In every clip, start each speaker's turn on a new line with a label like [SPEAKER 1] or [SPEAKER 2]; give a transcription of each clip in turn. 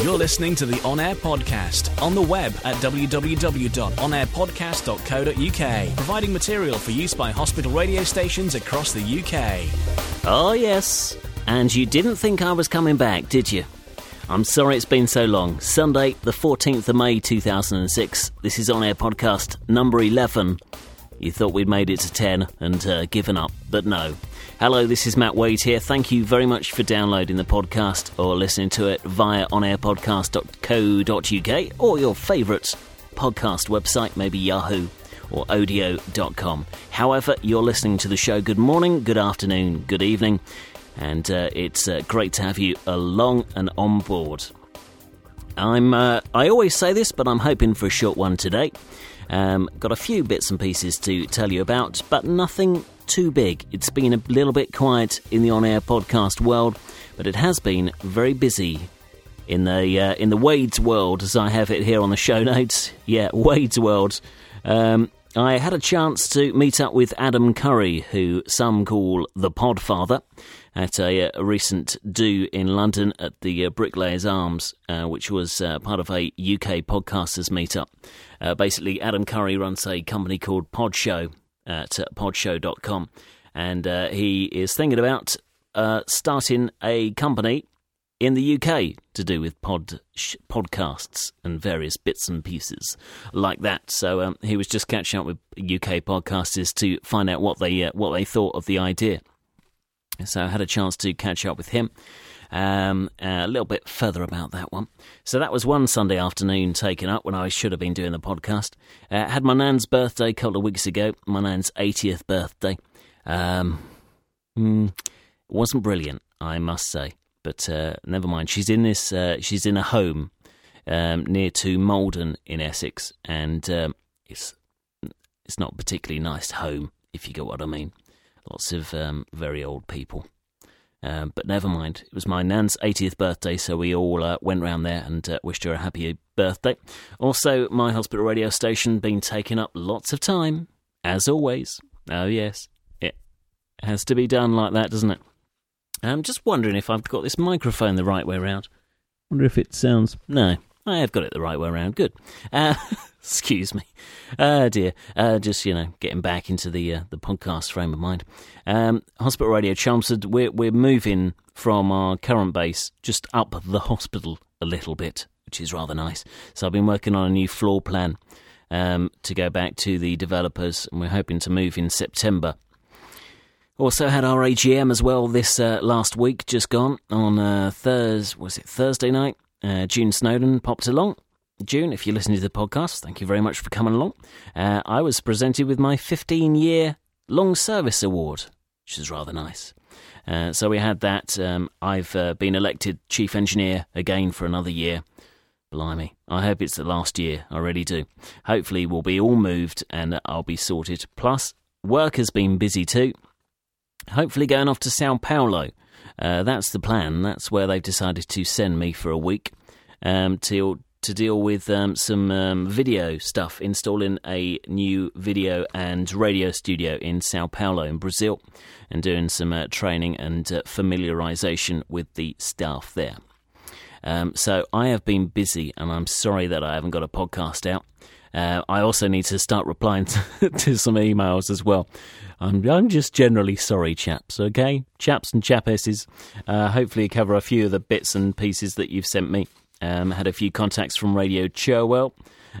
[SPEAKER 1] You're listening to the On Air Podcast on the web at www.onairpodcast.co.uk, providing material for use by hospital radio stations across the UK.
[SPEAKER 2] Oh, ah, yes. And you didn't think I was coming back, did you? I'm sorry it's been so long. Sunday, the 14th of May 2006. This is On Air Podcast number 11. You thought we'd made it to 10 and uh, given up, but no. Hello, this is Matt Wade here. Thank you very much for downloading the podcast or listening to it via onairpodcast.co.uk or your favourite podcast website, maybe Yahoo or odeo.com. However, you're listening to the show, good morning, good afternoon, good evening, and uh, it's uh, great to have you along and on board. I'm, uh, I always say this, but I'm hoping for a short one today. Um, got a few bits and pieces to tell you about, but nothing too big. It's been a little bit quiet in the on-air podcast world, but it has been very busy in the uh, in the Wade's world, as I have it here on the show notes. Yeah, Wade's world. Um, I had a chance to meet up with Adam Curry, who some call the Podfather, at a, a recent do in London at the uh, Bricklayers Arms, uh, which was uh, part of a UK podcasters meetup. Basically, Adam Curry runs a company called Podshow at podshow.com, and he is thinking about starting a company in the UK to do with pod sh- podcasts and various bits and pieces like that. So um, he was just catching up with UK podcasters to find out what they uh, what they thought of the idea. So I had a chance to catch up with him. Um, a little bit further about that one. So that was one Sunday afternoon taken up when I should have been doing the podcast. Uh, had my nan's birthday a couple of weeks ago. My nan's 80th birthday. Um, mm, wasn't brilliant, I must say. But uh, never mind. She's in this. Uh, she's in a home um, near to Maldon in Essex, and um, it's it's not particularly nice home, if you get what I mean. Lots of um, very old people. Um, but never mind. It was my nan's 80th birthday, so we all uh, went round there and uh, wished her a happy birthday. Also, my hospital radio station been taking up lots of time, as always. Oh yes, it has to be done like that, doesn't it? I'm just wondering if I've got this microphone the right way around. Wonder if it sounds. No, I have got it the right way around. Good. Uh, excuse me. Oh dear. Uh, just you know, getting back into the uh, the podcast frame of mind. Um, hospital Radio Chelmsford. We're we're moving from our current base just up the hospital a little bit, which is rather nice. So I've been working on a new floor plan um, to go back to the developers, and we're hoping to move in September. Also had our AGM as well this uh, last week, just gone on uh, Thursday. Was it Thursday night? Uh, June Snowden popped along. June, if you're listening to the podcast, thank you very much for coming along. Uh, I was presented with my 15 year long service award, which is rather nice. Uh, so we had that. Um, I've uh, been elected chief engineer again for another year. Blimey. I hope it's the last year. I really do. Hopefully, we'll be all moved and I'll be sorted. Plus, work has been busy too. Hopefully, going off to Sao Paulo. Uh, that's the plan. That's where they've decided to send me for a week um, to to deal with um, some um, video stuff, installing a new video and radio studio in Sao Paulo in Brazil, and doing some uh, training and uh, familiarization with the staff there. Um, so I have been busy, and I'm sorry that I haven't got a podcast out. Uh, I also need to start replying to, to some emails as well. I'm, I'm just generally sorry, chaps, okay? Chaps and chapesses. Uh, hopefully, cover a few of the bits and pieces that you've sent me. Um, had a few contacts from Radio Cherwell,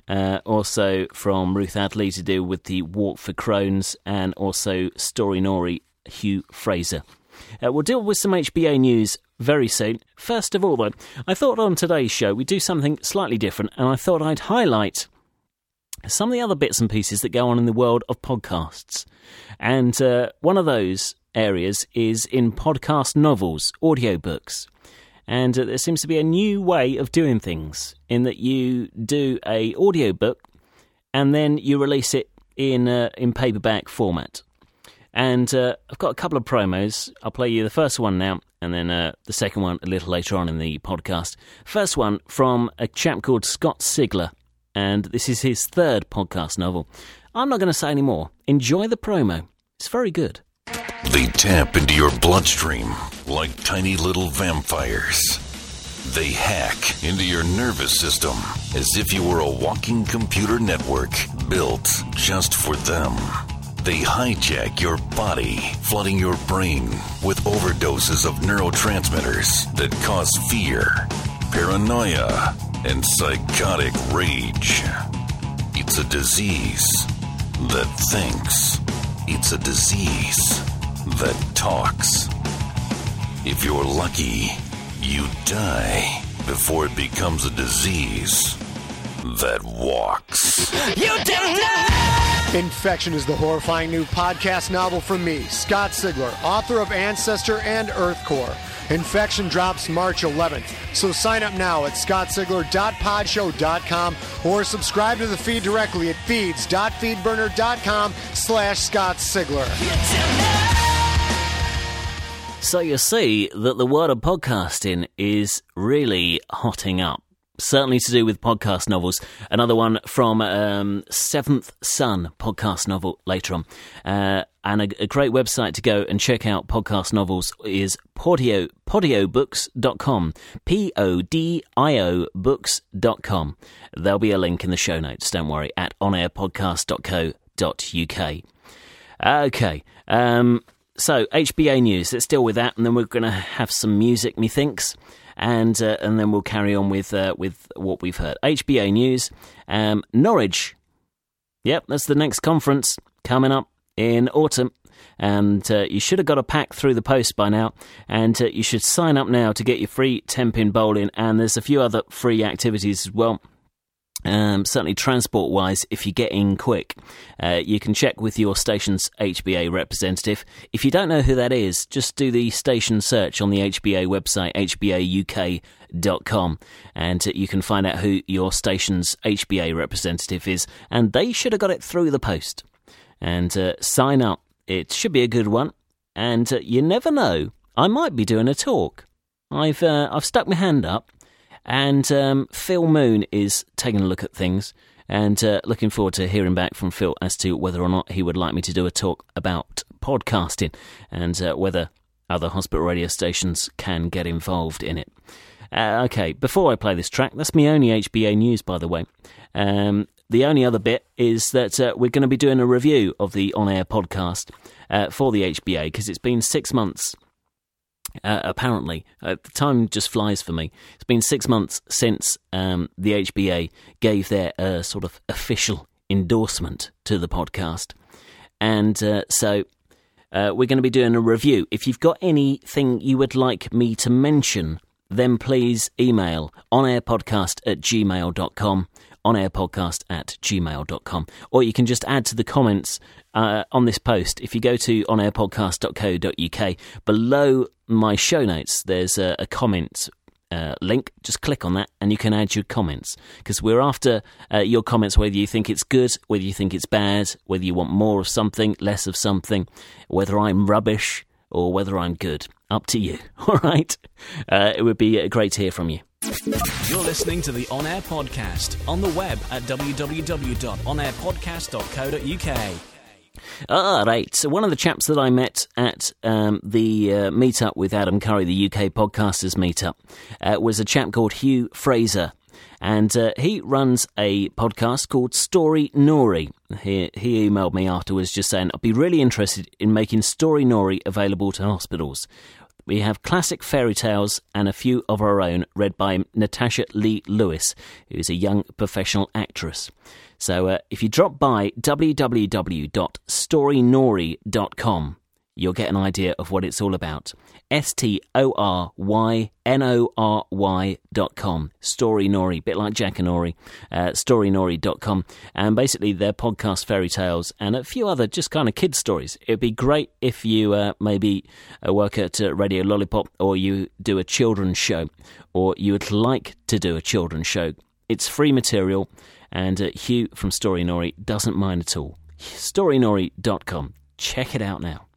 [SPEAKER 2] uh, also from Ruth Adley to do with the Walk for Crohn's, and also Storynory Hugh Fraser. Uh, we'll deal with some HBA news very soon. First of all, though, I thought on today's show we'd do something slightly different, and I thought I'd highlight some of the other bits and pieces that go on in the world of podcasts. And uh, one of those areas is in podcast novels, audiobooks. And uh, there seems to be a new way of doing things in that you do a audiobook and then you release it in uh, in paperback format. And uh, I've got a couple of promos. I'll play you the first one now, and then uh, the second one a little later on in the podcast. First one from a chap called Scott Sigler, and this is his third podcast novel. I'm not going to say any more. Enjoy the promo. It's very good.
[SPEAKER 3] They tap into your bloodstream like tiny little vampires. They hack into your nervous system as if you were a walking computer network built just for them. They hijack your body, flooding your brain with overdoses of neurotransmitters that cause fear, paranoia, and psychotic rage. It's a disease that thinks. It's a disease that talks. If you're lucky, you die before it becomes a disease that walks.
[SPEAKER 4] You didn't!
[SPEAKER 5] Infection is the horrifying new podcast novel from me, Scott Sigler, author of Ancestor and Earthcore. Infection drops March 11th, so sign up now at scottsigler.podshow.com or subscribe to the feed directly at feeds.feedburner.com slash Scott Sigler.
[SPEAKER 2] So you see that the world of podcasting is really hotting up. Certainly to do with podcast novels. Another one from um, Seventh Son podcast novel later on. Uh, and a, a, great website to go and check out podcast novels is Podio, podiobooks.com. P O D I O books.com. There'll be a link in the show notes, don't worry, at onairpodcast.co.uk. Okay. Um, so HBA news. Let's deal with that, and then we're going to have some music, methinks, and uh, and then we'll carry on with uh, with what we've heard. HBA news. Um, Norwich. Yep, that's the next conference coming up in autumn. And uh, you should have got a pack through the post by now. And uh, you should sign up now to get your free 10 pin bowling. And there's a few other free activities as well. Um, certainly, transport wise, if you get in quick, uh, you can check with your station's HBA representative. If you don't know who that is, just do the station search on the HBA website, hbauk.com, and uh, you can find out who your station's HBA representative is. And they should have got it through the post. And uh, sign up. It should be a good one. And uh, you never know, I might be doing a talk. I've uh, I've stuck my hand up and um, Phil Moon is taking a look at things and uh, looking forward to hearing back from Phil as to whether or not he would like me to do a talk about podcasting and uh, whether other hospital radio stations can get involved in it. Uh, okay, before I play this track, that's me only HBA news, by the way. Um, the only other bit is that uh, we're going to be doing a review of the on air podcast uh, for the HBA because it's been six months uh, apparently, uh, time just flies for me. It's been six months since um, the HBA gave their uh, sort of official endorsement to the podcast. And uh, so uh, we're going to be doing a review. If you've got anything you would like me to mention, then please email onairpodcast at gmail.com onairpodcast at gmail.com. Or you can just add to the comments uh, on this post. If you go to onairpodcast.co.uk, below my show notes, there's a, a comment uh, link. Just click on that and you can add your comments because we're after uh, your comments whether you think it's good, whether you think it's bad, whether you want more of something, less of something, whether I'm rubbish or whether I'm good. Up to you. All right. Uh, it would be great to hear from you.
[SPEAKER 1] You're listening to the On Air Podcast on the web at www.onairpodcast.co.uk.
[SPEAKER 2] Ah, right. So one of the chaps that I met at um, the uh, meetup with Adam Curry, the UK Podcasters meetup, uh, was a chap called Hugh Fraser. And uh, he runs a podcast called Storynory. He, he emailed me afterwards just saying, I'd be really interested in making Storynory available to hospitals. We have classic fairy tales and a few of our own read by Natasha Lee Lewis, who is a young professional actress. So uh, if you drop by www.storynory.com, you'll get an idea of what it's all about. S T O R Y N O R Y dot com. Storynory, bit like Jackanory, uh, storynory.com. And basically, they're podcast fairy tales and a few other just kind of kid stories. It'd be great if you uh, maybe uh, work at uh, Radio Lollipop or you do a children's show or you would like to do a children's show. It's free material, and uh, Hugh from Storynory doesn't mind at all. Storynory.com. Check it out now.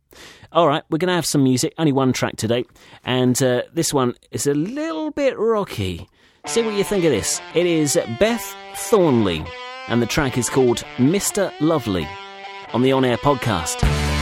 [SPEAKER 2] All right, we're going to have some music, only one track today, and uh, this one is a little bit rocky. See what you think of this. It is Beth Thornley, and the track is called Mr. Lovely on the On Air podcast.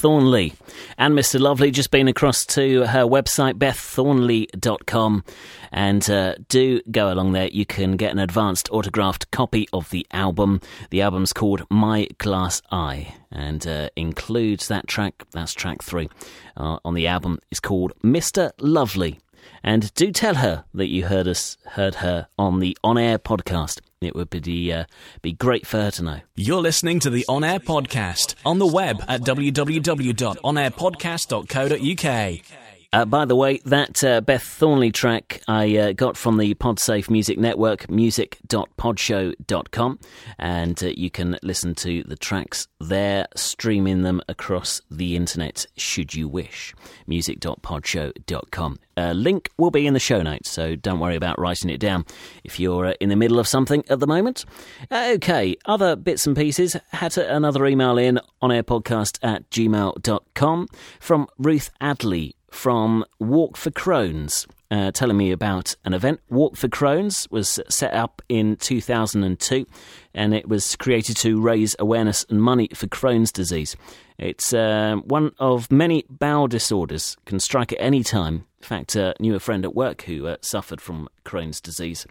[SPEAKER 2] Thornley. And Mr. Lovely just been across to her website, beththornley.com. And uh, do go along there. You can get an advanced autographed copy of the album. The album's called My Glass Eye and uh, includes that track. That's track three uh, on the album. is called Mr. Lovely. And do tell her that you heard us heard her on the on air podcast. It would be uh, be great for her to know.
[SPEAKER 1] You're listening to the On Air Podcast on the web at www.onairpodcast.co.uk.
[SPEAKER 2] Uh, by the way, that uh, Beth Thornley track I uh, got from the Podsafe Music Network, music.podshow.com, and uh, you can listen to the tracks there, streaming them across the internet should you wish. music.podshow.com. Uh, link will be in the show notes, so don't worry about writing it down if you're uh, in the middle of something at the moment. okay, other bits and pieces. Had another email in on airpodcast at gmail.com from Ruth Adley from Walk for Crohn's. Uh, telling me about an event. Walk for Crohn's was set up in 2002 and it was created to raise awareness and money for Crohn's disease. It's uh, one of many bowel disorders, can strike at any time. In fact, I uh, knew a friend at work who uh, suffered from Crohn's disease.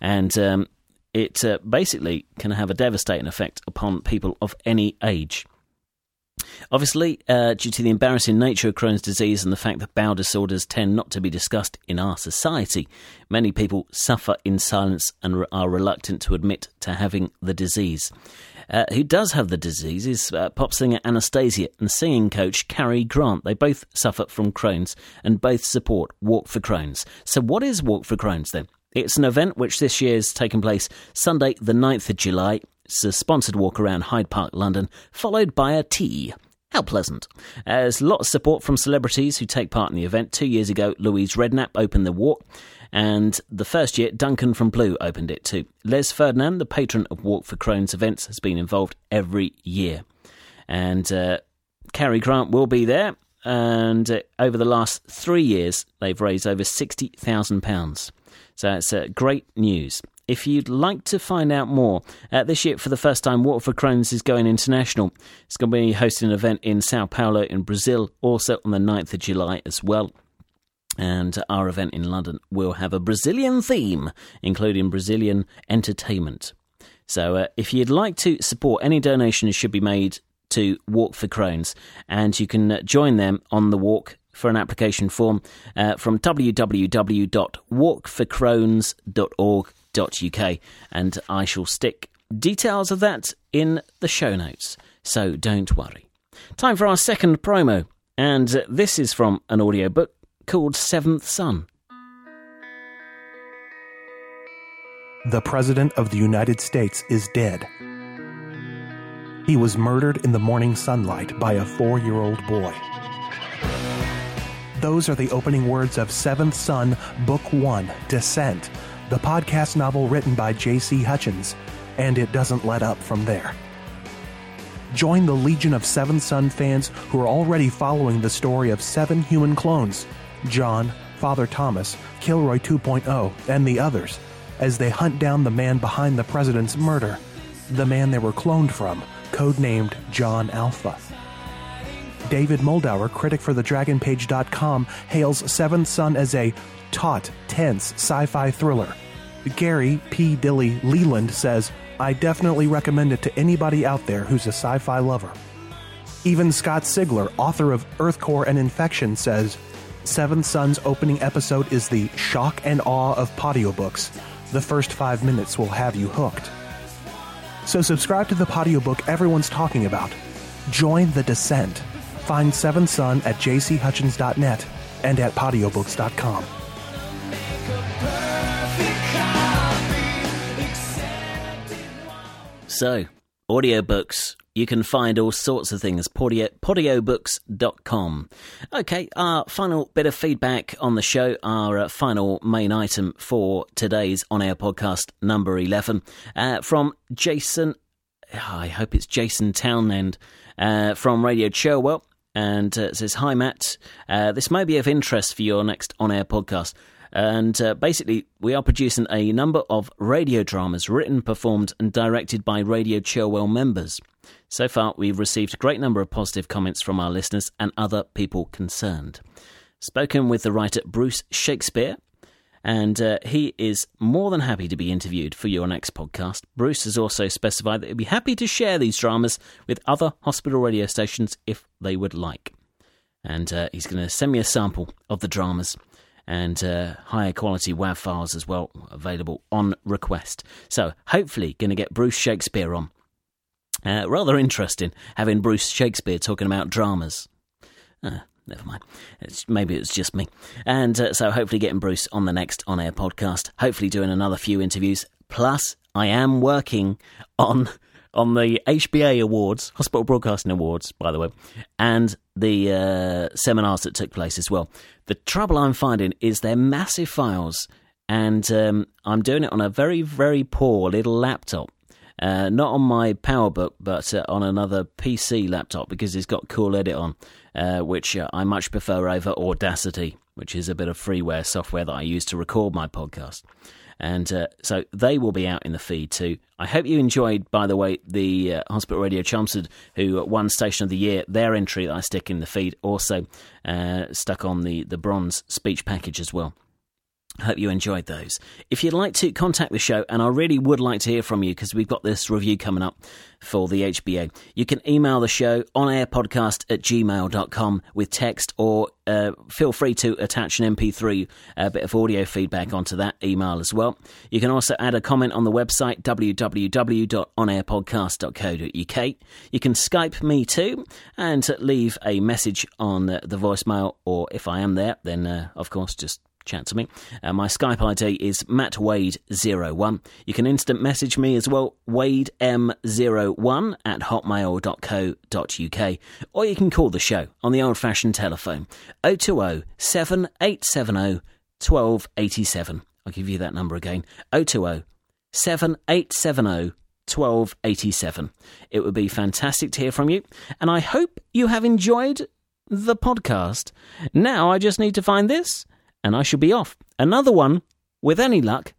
[SPEAKER 2] And um, it uh, basically can have a devastating effect upon people of any age. Obviously, uh, due to the embarrassing nature of Crohn's disease and the fact that bowel disorders tend not to be discussed in our society, many people suffer in silence and are reluctant to admit to having the disease. Uh, who does have the disease is uh, pop singer Anastasia and singing coach Carrie Grant. They both suffer from Crohn's and both support Walk for Crohn's. So, what is Walk for Crohn's then? It's an event which this year is taking place Sunday, the 9th of July it's a sponsored walk around Hyde Park, London, followed by a tea. How pleasant. There's lots of support from celebrities who take part in the event. Two years ago, Louise Redknapp opened the walk, and the first year, Duncan from Blue opened it too. Les Ferdinand, the patron of Walk for Crohn's events, has been involved every year. And uh, Carrie Grant will be there, and uh, over the last three years, they've raised over £60,000. So it's uh, great news. If you'd like to find out more, uh, this year for the first time, Walk for Crohn's is going international. It's going to be hosting an event in Sao Paulo in Brazil, also on the 9th of July as well. And our event in London will have a Brazilian theme, including Brazilian entertainment. So uh, if you'd like to support, any donations should be made to Walk for Crohn's, and you can uh, join them on the walk for an application form uh, from www.walkforcrohns.org uk, and I shall stick details of that in the show notes, so don't worry. Time for our second promo, and this is from an audiobook called Seventh Son.
[SPEAKER 6] The President of the United States is dead. He was murdered in the morning sunlight by a four year old boy. Those are the opening words of Seventh Son, Book One Descent, the podcast novel written by J.C. Hutchins, and it doesn't let up from there. Join the legion of Seventh Son fans who are already following the story of seven human clones John, Father Thomas, Kilroy 2.0, and the others as they hunt down the man behind the president's murder, the man they were cloned from, codenamed John Alpha. David Moldauer, critic for thedragonpage.com, hails Seventh Son as a taut, tense sci fi thriller. Gary P. Dilly Leland says, I definitely recommend it to anybody out there who's a sci fi lover. Even Scott Sigler, author of Earthcore and Infection, says, Seventh Son's opening episode is the shock and awe of books. The first five minutes will have you hooked. So subscribe to the book everyone's talking about. Join the descent. Find Seventh Son at jchutchins.net and at podiobooks.com.
[SPEAKER 2] So, audiobooks. You can find all sorts of things. Podio, podiobooks.com. Okay, our final bit of feedback on the show, our uh, final main item for today's on air podcast, number 11, uh, from Jason. I hope it's Jason Townend uh, from Radio Cherwell. And uh, says, Hi, Matt. Uh, this may be of interest for your next on air podcast. And uh, basically, we are producing a number of radio dramas written, performed, and directed by Radio Cherwell members. So far, we've received a great number of positive comments from our listeners and other people concerned. Spoken with the writer Bruce Shakespeare, and uh, he is more than happy to be interviewed for your next podcast. Bruce has also specified that he'd be happy to share these dramas with other hospital radio stations if they would like. And uh, he's going to send me a sample of the dramas and uh, higher quality WAV files as well available on request. So hopefully, going to get Bruce Shakespeare on. Uh, rather interesting having Bruce Shakespeare talking about dramas. Uh, never mind. It's, maybe it's just me. And uh, so hopefully getting Bruce on the next on air podcast. Hopefully doing another few interviews. Plus, I am working on on the HBA Awards, Hospital Broadcasting Awards, by the way, and the uh, seminars that took place as well. The trouble I'm finding is they're massive files, and um, I'm doing it on a very, very poor little laptop. Uh, not on my PowerBook, but uh, on another PC laptop because it's got Cool Edit on, uh, which uh, I much prefer over Audacity, which is a bit of freeware software that I use to record my podcast. And uh, so they will be out in the feed too. I hope you enjoyed, by the way, the uh, Hospital Radio Chelmsford, who won Station of the Year, their entry that I stick in the feed, also uh, stuck on the, the bronze speech package as well. Hope you enjoyed those. If you'd like to contact the show, and I really would like to hear from you because we've got this review coming up for the HBA, you can email the show on airpodcast at gmail.com with text or uh, feel free to attach an MP3, a bit of audio feedback onto that email as well. You can also add a comment on the website www.onairpodcast.co.uk. You can Skype me too and leave a message on the voicemail, or if I am there, then uh, of course just chat to me. Uh, my Skype ID is mattwade01. You can instant message me as well, wadem01 at hotmail.co.uk, or you can call the show on the old fashioned telephone 020 7870 1287. I'll give you that number again 020 7870 1287. It would be fantastic to hear from you, and I hope you have enjoyed the podcast. Now I just need to find this and I should be off. Another one, with any luck,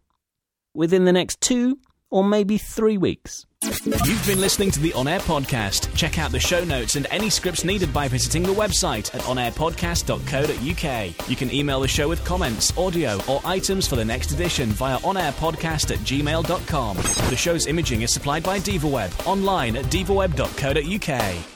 [SPEAKER 2] within the next two or maybe three weeks.
[SPEAKER 1] You've been listening to the On Air Podcast. Check out the show notes and any scripts needed by visiting the website at onairpodcast.co.uk. You can email the show with comments, audio, or items for the next edition via onairpodcast at gmail.com. The show's imaging is supplied by DivaWeb, online at divaweb.co.uk.